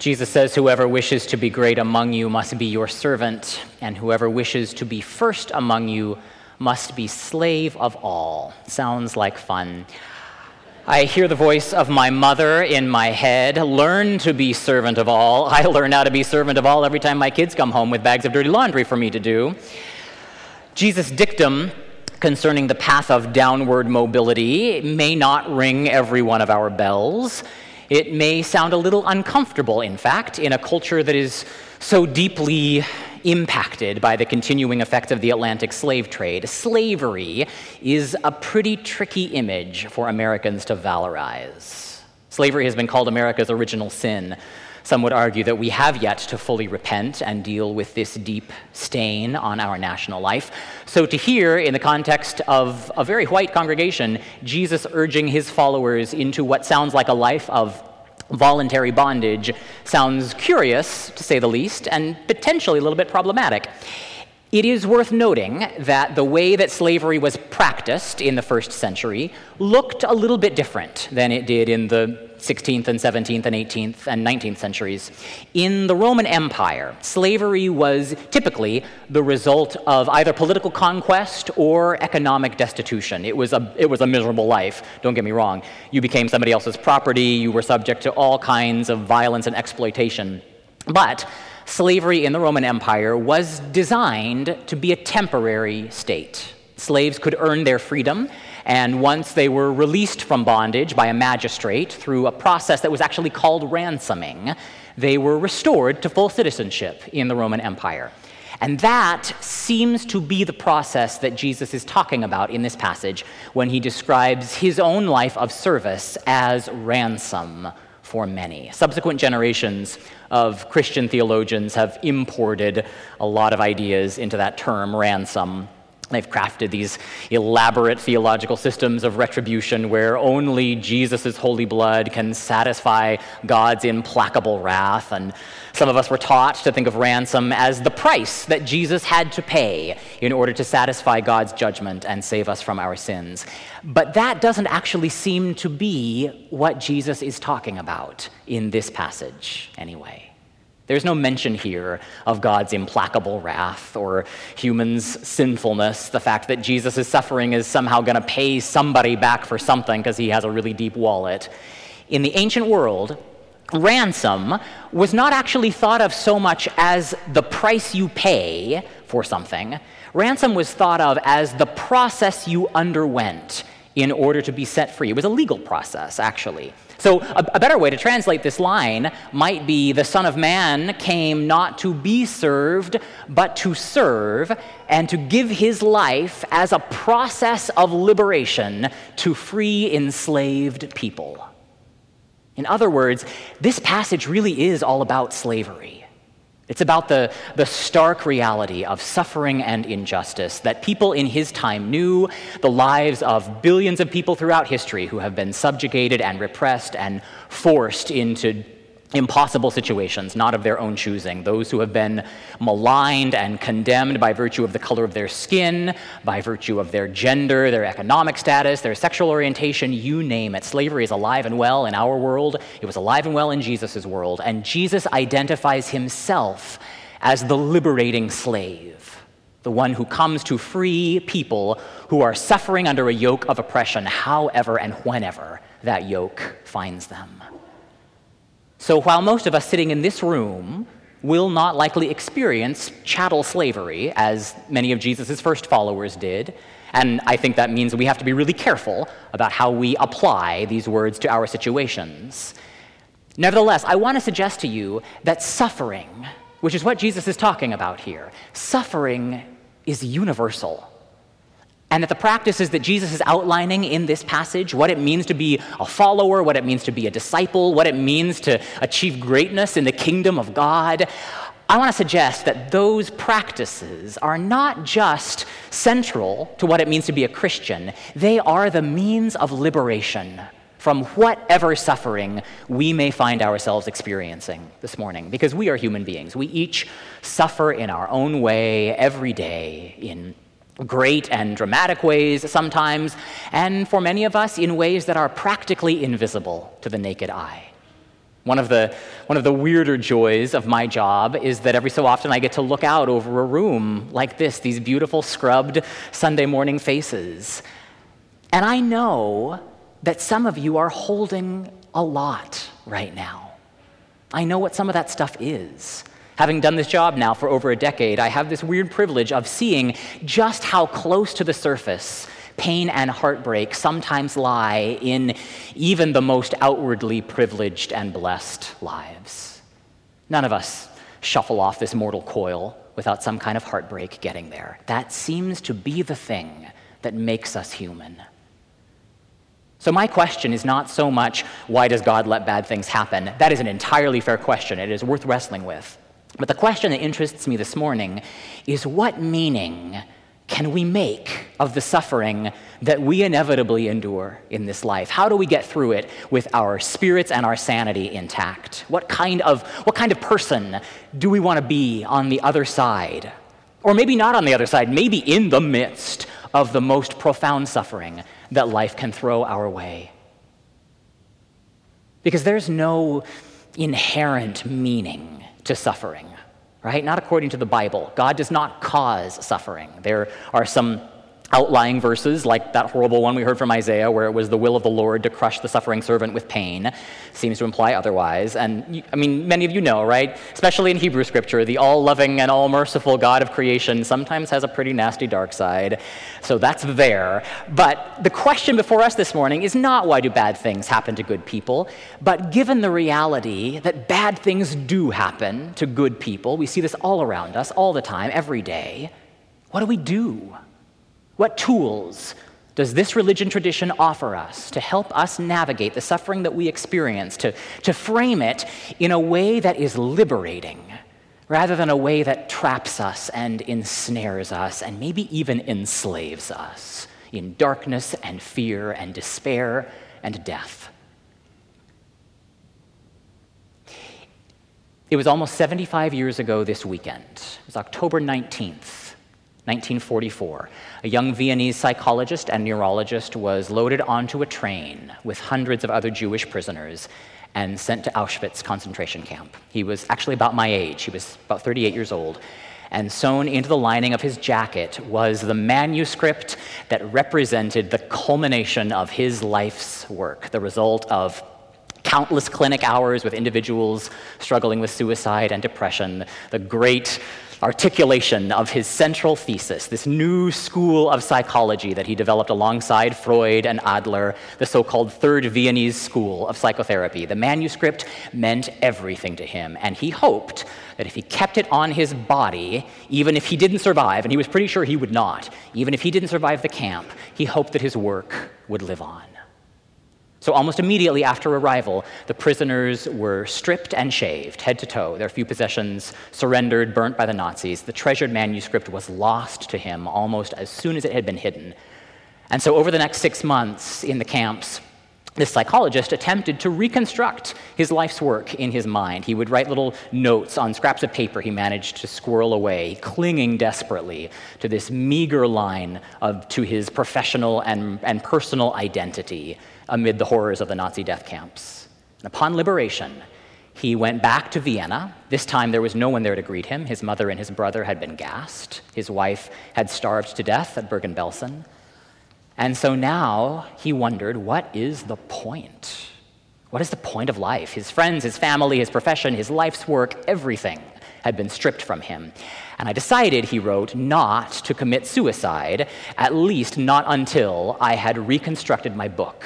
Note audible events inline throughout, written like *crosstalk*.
Jesus says, Whoever wishes to be great among you must be your servant, and whoever wishes to be first among you must be slave of all. Sounds like fun. I hear the voice of my mother in my head learn to be servant of all. I learn how to be servant of all every time my kids come home with bags of dirty laundry for me to do. Jesus' dictum concerning the path of downward mobility may not ring every one of our bells. It may sound a little uncomfortable, in fact, in a culture that is so deeply impacted by the continuing effects of the Atlantic slave trade. Slavery is a pretty tricky image for Americans to valorize. Slavery has been called America's original sin. Some would argue that we have yet to fully repent and deal with this deep stain on our national life. So, to hear, in the context of a very white congregation, Jesus urging his followers into what sounds like a life of voluntary bondage sounds curious, to say the least, and potentially a little bit problematic. It is worth noting that the way that slavery was practiced in the first century looked a little bit different than it did in the 16th and 17th and 18th and 19th centuries. In the Roman Empire, slavery was typically the result of either political conquest or economic destitution. It was a, it was a miserable life, don't get me wrong. You became somebody else's property, you were subject to all kinds of violence and exploitation. But slavery in the Roman Empire was designed to be a temporary state. Slaves could earn their freedom and once they were released from bondage by a magistrate through a process that was actually called ransoming, they were restored to full citizenship in the Roman Empire. And that seems to be the process that Jesus is talking about in this passage when he describes his own life of service as ransom for many. Subsequent generations of Christian theologians have imported a lot of ideas into that term, ransom. They've crafted these elaborate theological systems of retribution where only Jesus' holy blood can satisfy God's implacable wrath. And some of us were taught to think of ransom as the price that Jesus had to pay in order to satisfy God's judgment and save us from our sins. But that doesn't actually seem to be what Jesus is talking about in this passage, anyway. There's no mention here of God's implacable wrath or humans' sinfulness, the fact that Jesus' suffering is somehow going to pay somebody back for something because he has a really deep wallet. In the ancient world, ransom was not actually thought of so much as the price you pay for something. Ransom was thought of as the process you underwent in order to be set free. It was a legal process, actually. So, a, a, better way to translate this line might be the Son of Man came not to be served, but to serve, and to give his life as a process of liberation to free enslaved people. In other words, this passage really is all about slavery. It's about the, the stark reality of suffering and injustice that people in his time knew, the lives of billions of people throughout history who have been subjugated and repressed and forced into impossible situations, not of their own choosing. Those who have been maligned and condemned by virtue of the color of their skin, by virtue of their gender, their economic status, their sexual orientation, you name it. Slavery is alive and well in our world. It was alive and well in Jesus' world. And Jesus identifies himself as the liberating slave, the one who comes to free people who are suffering under a yoke of oppression, however and whenever that yoke finds them. So while most of us sitting in this room will not likely experience chattel slavery, as many of Jesus' first followers did, and I think that means we have to be really careful about how we apply these words to our situations. Nevertheless, I want to suggest to you that suffering, which is what Jesus is talking about here, suffering is universal. And that the practices that Jesus is outlining in this passage, what it means to be a follower, what it means to be a disciple, what it means to achieve greatness in the kingdom of God, I want to suggest that those practices are not just central to what it means to be a Christian, they are the means of liberation from whatever suffering we may find ourselves experiencing this morning. Because we are human beings. We each suffer in our own way every day in great and dramatic ways sometimes, and for many of us in ways that are practically invisible to the naked eye. One of, the, one of the weirder joys of my job is that every so often I get to look out over a room like this, these beautiful, scrubbed Sunday morning faces. And I know that some of you are holding a lot right now. I know what some of that stuff is. Having done this job now for over a decade, I have this weird privilege of seeing just how close to the surface pain and heartbreak sometimes lie in even the most outwardly privileged and blessed lives. None of us shuffle off this mortal coil without some kind of heartbreak getting there. That seems to be the thing that makes us human. So, my question is not so much why does God let bad things happen? That is an entirely fair question. It is worth wrestling with. But the question that interests me this morning is what meaning can we make of the suffering that we inevitably endure in this life? How do we get through it with our spirits and our sanity intact? What kind of, what kind of person do we want to be on the other side? Or maybe not on the other side, maybe in the midst of the most profound suffering that life can throw our way. Because there's no inherent meaning to suffering right? Not according to the Bible. God does not cause suffering. There are some outlying verses, like that horrible one we heard from Isaiah, where it was the will of the Lord to crush the suffering servant with pain, seems to imply otherwise. And I mean, many of you know, right? Especially in Hebrew scripture, the all loving and all merciful God of creation sometimes has a pretty nasty dark side. So that's there. But the question before us this morning is not why do bad things happen to good people, but given the reality that bad things do happen to good people, we see this all around us, all the time, every day, what do we do? What tools does this religion tradition offer us to help us navigate the suffering that we experience, to, to frame it in a way that is liberating rather than a way that traps us and ensnares us and maybe even enslaves us in darkness and fear and despair and death? It was almost 75 years ago this weekend. It was October 19th. 1944, a young Viennese psychologist and neurologist was loaded onto a train with hundreds of other Jewish prisoners and sent to Auschwitz concentration camp. He was actually about my age, he was about 38 years old. And sewn into the lining of his jacket was the manuscript that represented the culmination of his life's work, the result of countless clinic hours with individuals struggling with suicide and depression, the great articulation of his central thesis, this new school of psychology that he developed alongside Freud and Adler, the so called Third Viennese School of Psychotherapy. The manuscript meant everything to him, and he hoped that if he kept it on his body, even if he didn't survive, and he was pretty sure he would not, even if he didn't survive the camp, he hoped that his work would live on. So, almost immediately after arrival, the prisoners were stripped and shaved, head to toe, their few possessions surrendered, burnt by the Nazis. The treasured manuscript was lost to him almost as soon as it had been hidden. And so, over the next six months in the camps, this psychologist attempted to reconstruct his life's work in his mind. He would write little notes on scraps of paper he managed to squirrel away, clinging desperately to this meager line of, to his professional and, and personal identity amid the horrors of the Nazi death camps. And upon liberation, he went back to Vienna. This time there was no one there to greet him. His mother and his brother had been gassed. His wife had starved to death at Bergen Belsen. And so now he wondered what is the point? What is the point of life? His friends, his family, his profession, his life's work, everything had been stripped from him. And I decided, he wrote, not to commit suicide, at least not until I had reconstructed my book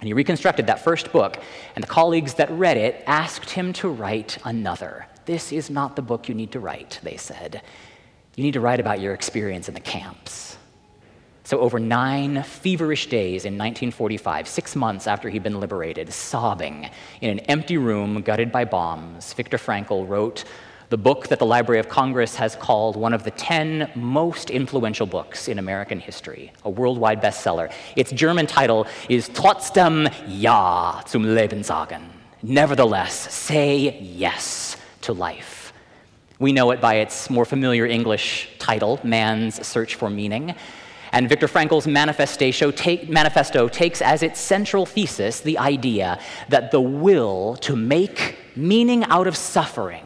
and he reconstructed that first book, and the colleagues that read it asked him to write another. This is not the book you need to write, they said. You need to write about your experience in the camps. So, over nine feverish days in 1945, six months after he'd been liberated, sobbing in an empty room gutted by bombs, Viktor Frankl wrote the book that the Library of Congress has called one of the 10 most influential books in American history, a worldwide bestseller. Its German title is Trotzdem Ja zum Leben sagen. Nevertheless, say yes to life. We know it by its more familiar English title, Man's Search for Meaning. And Viktor Frankl's manifesto, take, manifesto takes as its central thesis the idea that the will to make meaning out of suffering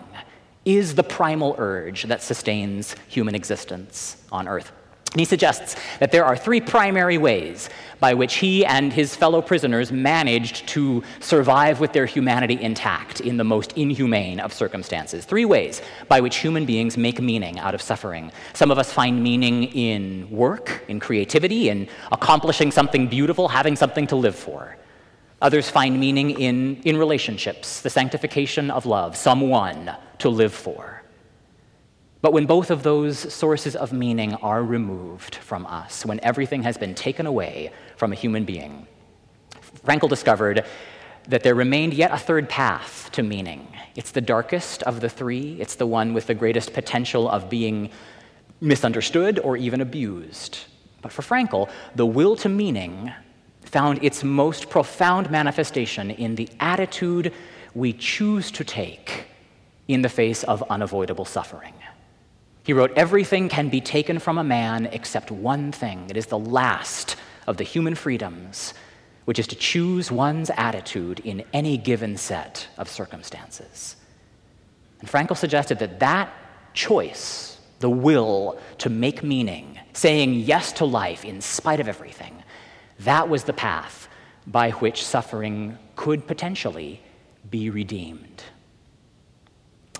is the primal urge that sustains human existence on earth. And he suggests that there are three primary ways by which he and his fellow prisoners managed to survive with their humanity intact in the most inhumane of circumstances. Three ways by which human beings make meaning out of suffering. Some of us find meaning in work, in creativity, in accomplishing something beautiful, having something to live for. Others find meaning in, in relationships, the sanctification of love, someone to live for. But when both of those sources of meaning are removed from us, when everything has been taken away from a human being, Frankl discovered that there remained yet a third path to meaning. It's the darkest of the three, it's the one with the greatest potential of being misunderstood or even abused. But for Frankl, the will to meaning found its most profound manifestation in the attitude we choose to take in the face of unavoidable suffering. He wrote, Everything can be taken from a man except one thing. It is the last of the human freedoms, which is to choose one's attitude in any given set of circumstances. And Frankl suggested that that choice, the will to make meaning, saying yes to life in spite of everything, that was the path by which suffering could potentially be redeemed.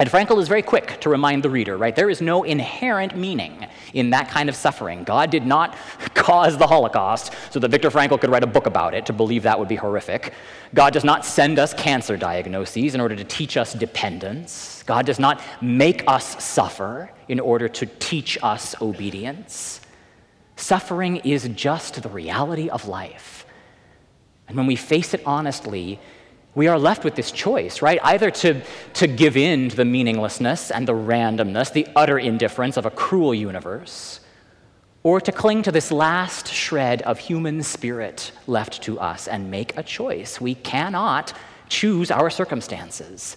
And Frankl is very quick to remind the reader, right? There is no inherent meaning in that kind of suffering. God did not *laughs* cause the Holocaust so that Viktor Frankl could write a book about it to believe that would be horrific. God does not send us cancer diagnoses in order to teach us dependence. God does not make us suffer in order to teach us obedience. Suffering is just the reality of life. And when we face it honestly, we are left with this choice, right? Either to, to give in to the meaninglessness and the randomness, the utter indifference of a cruel universe, or to cling to this last shred of human spirit left to us and make a choice. We cannot choose our circumstances.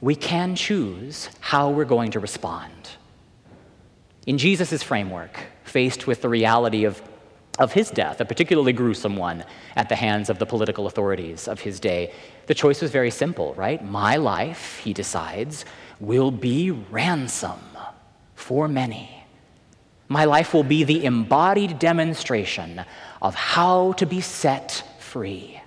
We can choose how we're going to respond. In Jesus' framework, faced with the reality of of his death, a particularly gruesome one at the hands of the political authorities of his day. The choice was very simple, right? My life, he decides, will be ransom for many. My life will be the embodied demonstration of how to be set free.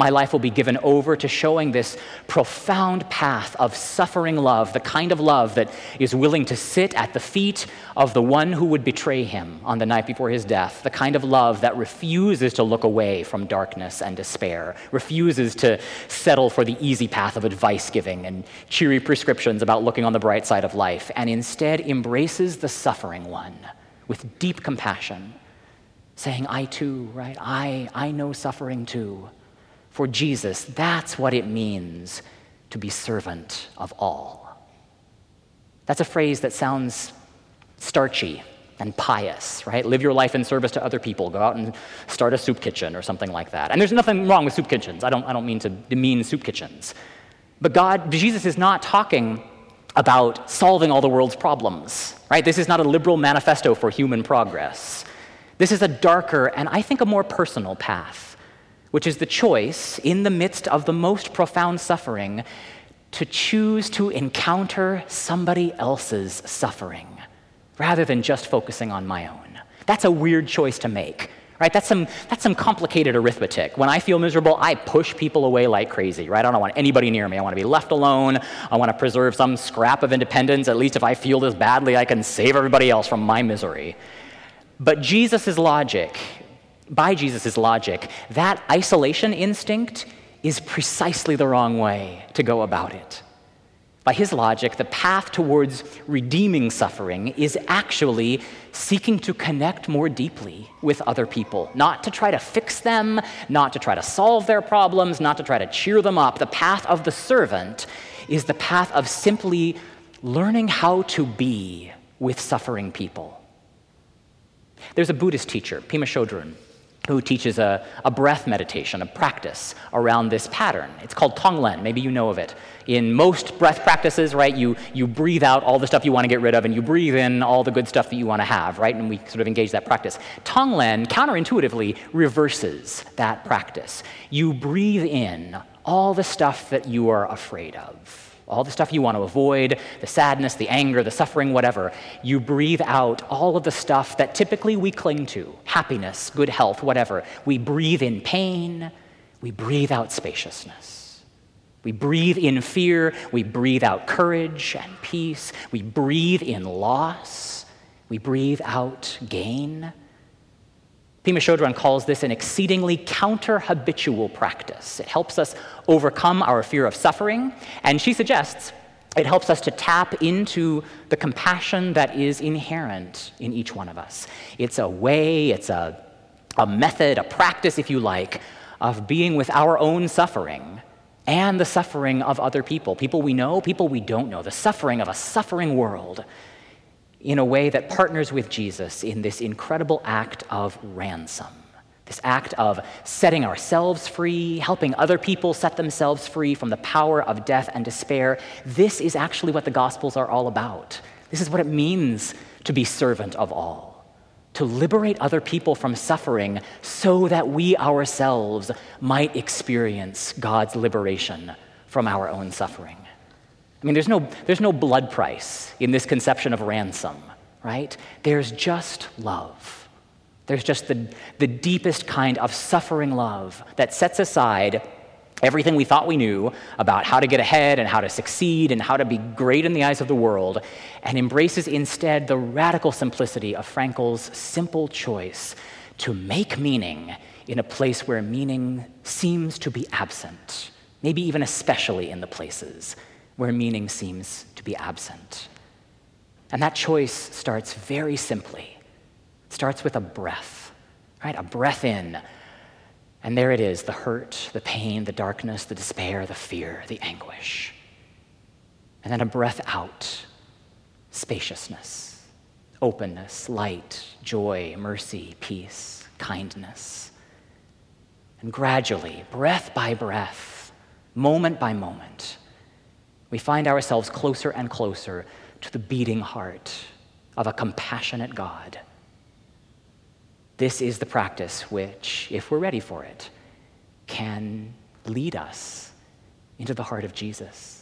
My life will be given over to showing this profound path of suffering love, the kind of love that is willing to sit at the feet of the one who would betray him on the night before his death, the kind of love that refuses to look away from darkness and despair, refuses to settle for the easy path of advice giving and cheery prescriptions about looking on the bright side of life, and instead embraces the suffering one with deep compassion, saying, I too, right? I, I know suffering too. For Jesus, that's what it means to be servant of all. That's a phrase that sounds starchy and pious, right? Live your life in service to other people. Go out and start a soup kitchen or something like that. And there's nothing wrong with soup kitchens. I don't, I don't mean to demean soup kitchens. But God, Jesus is not talking about solving all the world's problems, right? This is not a liberal manifesto for human progress. This is a darker and I think a more personal path which is the choice in the midst of the most profound suffering to choose to encounter somebody else's suffering rather than just focusing on my own. That's a weird choice to make. Right? That's some, that's some complicated arithmetic. When I feel miserable, I push people away like crazy, right? I don't want anybody near me. I want to be left alone. I want to preserve some scrap of independence. At least if I feel this badly, I can save everybody else from my misery. But Jesus' logic by Jesus' logic, that isolation instinct is precisely the wrong way to go about it. By his logic, the path towards redeeming suffering is actually seeking to connect more deeply with other people, not to try to fix them, not to try to solve their problems, not to try to cheer them up. The path of the servant is the path of simply learning how to be with suffering people. There's a Buddhist teacher, Pema Chodron, who teaches a, a breath meditation, a practice around this pattern. It's called Tonglen. Maybe you know of it. In most breath practices, right, you, you breathe out all the stuff you want to get rid of and you breathe in all the good stuff that you want to have, right? And we sort of engage that practice. Tonglen counterintuitively reverses that practice. You breathe in all the stuff that you are afraid of all the stuff you want to avoid, the sadness, the anger, the suffering, whatever. You breathe out all of the stuff that typically we cling to happiness, good health, whatever. We breathe in pain, we breathe out spaciousness. We breathe in fear, we breathe out courage and peace, we breathe in loss, we breathe out gain. Pema Chodron calls this an exceedingly counter habitual practice. It helps us overcome our fear of suffering, and she suggests it helps us to tap into the compassion that is inherent in each one of us. It's a way, it's a, a method, a practice, if you like, of being with our own suffering and the suffering of other people people we know, people we don't know, the suffering of a suffering world in a way that partners with Jesus in this incredible act of ransom. This act of setting ourselves free, helping other people set themselves free from the power of death and despair. This is actually what the Gospels are all about. This is what it means to be servant of all, to liberate other people from suffering so that we ourselves might experience God's liberation from our own suffering. I mean, there's no, there's no blood price in this conception of ransom, right? There's just love. There's just the, the deepest kind of suffering love that sets aside everything we thought we knew about how to get ahead and how to succeed and how to be great in the eyes of the world and embraces instead the radical simplicity of Frankl's simple choice to make meaning in a place where meaning seems to be absent, maybe even especially in the places where meaning seems to be absent. And that choice starts very simply. It starts with a breath, right? A breath in. And there it is the hurt, the pain, the darkness, the despair, the fear, the anguish. And then a breath out spaciousness, openness, light, joy, mercy, peace, kindness. And gradually, breath by breath, moment by moment, we find ourselves closer and closer to the beating heart of a compassionate God. This is the practice which, if we're ready for it, can lead us into the heart of Jesus.